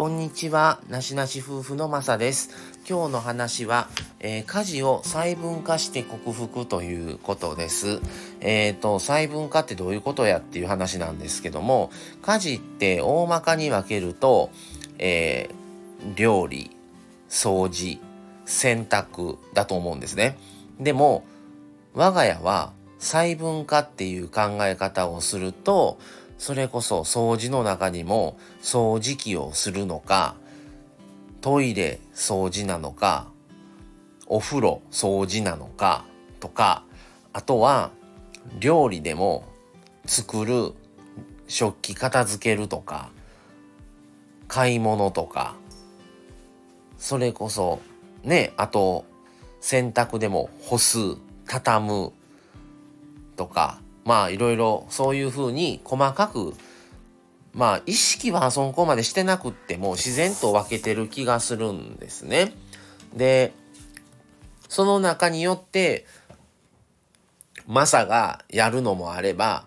こんにちは、なしなし夫婦のまさです。今日の話は、えー、家事を細分化して克服ということです。えっ、ー、と、細分化ってどういうことやっていう話なんですけども、家事って大まかに分けると、えー、料理、掃除、洗濯だと思うんですね。でも、我が家は細分化っていう考え方をすると、それこそ掃除の中にも掃除機をするのかトイレ掃除なのかお風呂掃除なのかとかあとは料理でも作る食器片付けるとか買い物とかそれこそねあと洗濯でも干す畳むとかまあいろいろそういうふうに細かくまあ意識はそこまでしてなくっても自然と分けてる気がするんですね。でその中によってマサがやるのもあれば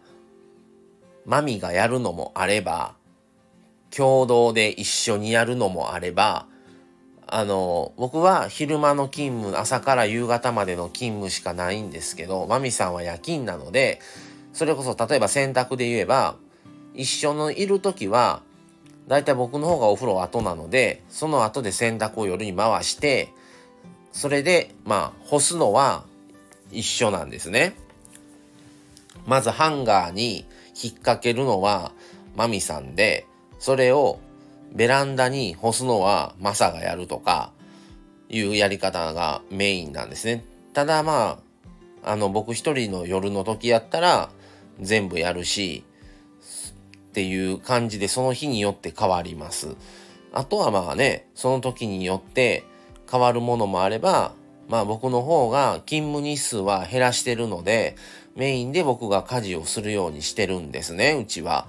マミがやるのもあれば共同で一緒にやるのもあればあの僕は昼間の勤務朝から夕方までの勤務しかないんですけどマミさんは夜勤なのでそれこそ例えば洗濯で言えば一緒のいる時はだいたい僕の方がお風呂後なのでその後で洗濯を夜に回してそれでまあ干すのは一緒なんですね。まずハンガーに引っ掛けるのはマミさんでそれをベランダに干すのはマサがやるとかいうやり方がメインなんですね。ただまああの僕一人の夜の時やったら全部やるしっていう感じでその日によって変わります。あとはまあねその時によって変わるものもあればまあ僕の方が勤務日数は減らしてるのでメインで僕が家事をするようにしてるんですねうちは。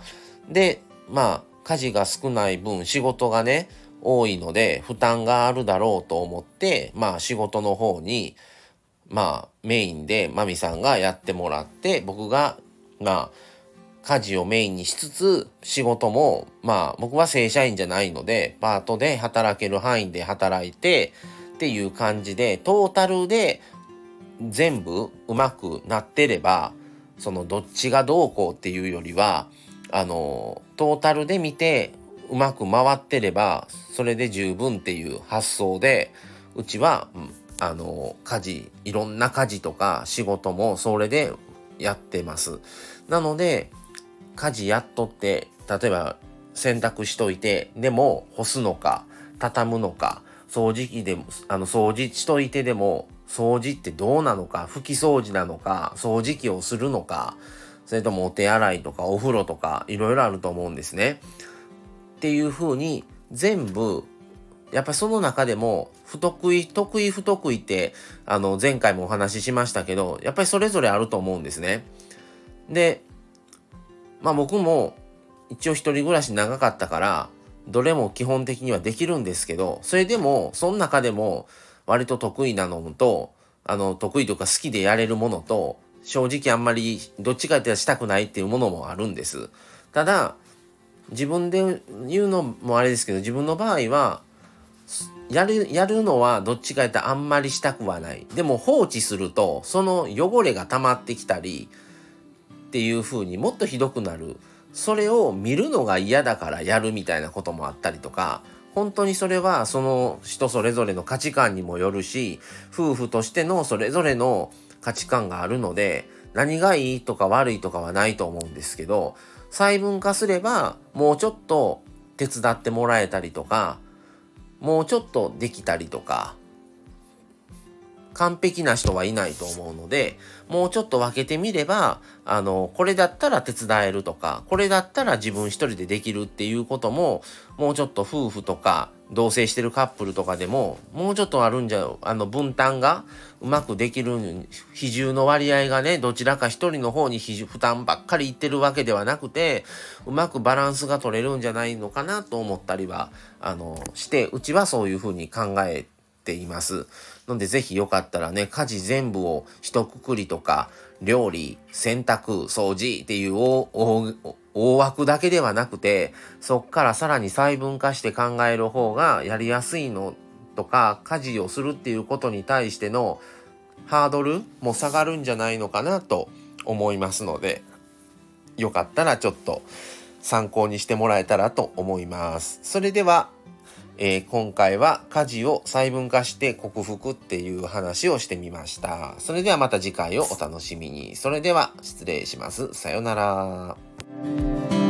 でまあ家事が少ない分仕事がね多いので負担があるだろうと思ってまあ仕事の方にまあメインでマミさんがやってもらって僕がまあ家事をメインにしつつ仕事もまあ僕は正社員じゃないのでパートで働ける範囲で働いてっていう感じでトータルで全部うまくなってればそのどっちがどうこうっていうよりはあのトータルで見てうまく回ってればそれで十分っていう発想でうちは、あの家事いろんな家事とか仕事もそれでやってます。なので家事やっとって例えば洗濯しといてでも干すのか畳むのか掃除機でもあの掃除しといてでも掃除ってどうなのか拭き掃除なのか掃除機をするのかそれともお手洗いとかお風呂とかいろいろあると思うんですね。っていうふうに全部やっぱその中でも不得意得意不得意ってあの前回もお話ししましたけどやっぱりそれぞれあると思うんですね。でまあ僕も一応一人暮らし長かったからどれも基本的にはできるんですけどそれでもその中でも割と得意なのとあの得意とか好きでやれるものと正直あんまりどっちかってしたくないっていうものもあるんです。ただ自分で言うのもあれですけど自分の場合はやるやるのはどっちかやったらあんまりしたくはない。でも放置するとその汚れが溜まってきたりっていう風にもっとひどくなる。それを見るのが嫌だからやるみたいなこともあったりとか本当にそれはその人それぞれの価値観にもよるし夫婦としてのそれぞれの価値観があるので何がいいとか悪いとかはないと思うんですけど細分化すればもうちょっと手伝ってもらえたりとかもうちょっとできたりとか完璧な人はいないと思うのでもうちょっと分けてみればあのこれだったら手伝えるとかこれだったら自分一人でできるっていうことももうちょっと夫婦とか同棲してるカップルとかでももうちょっとあるんじゃあの分担がうまくできる比重の割合がねどちらか一人の方に負担ばっかりいってるわけではなくてうまくバランスが取れるんじゃないのかなと思ったりはあのしてうちはそういうふうに考えています。のでぜひよかったらね、家事全部を一括りとか、料理、洗濯、掃除っていう大枠だけではなくて、そっからさらに細分化して考える方がやりやすいのとか、家事をするっていうことに対してのハードルも下がるんじゃないのかなと思いますので、よかったらちょっと参考にしてもらえたらと思います。それでは、えー、今回は家事を細分化して克服っていう話をしてみました。それではまた次回をお楽しみに。それでは失礼します。さようなら。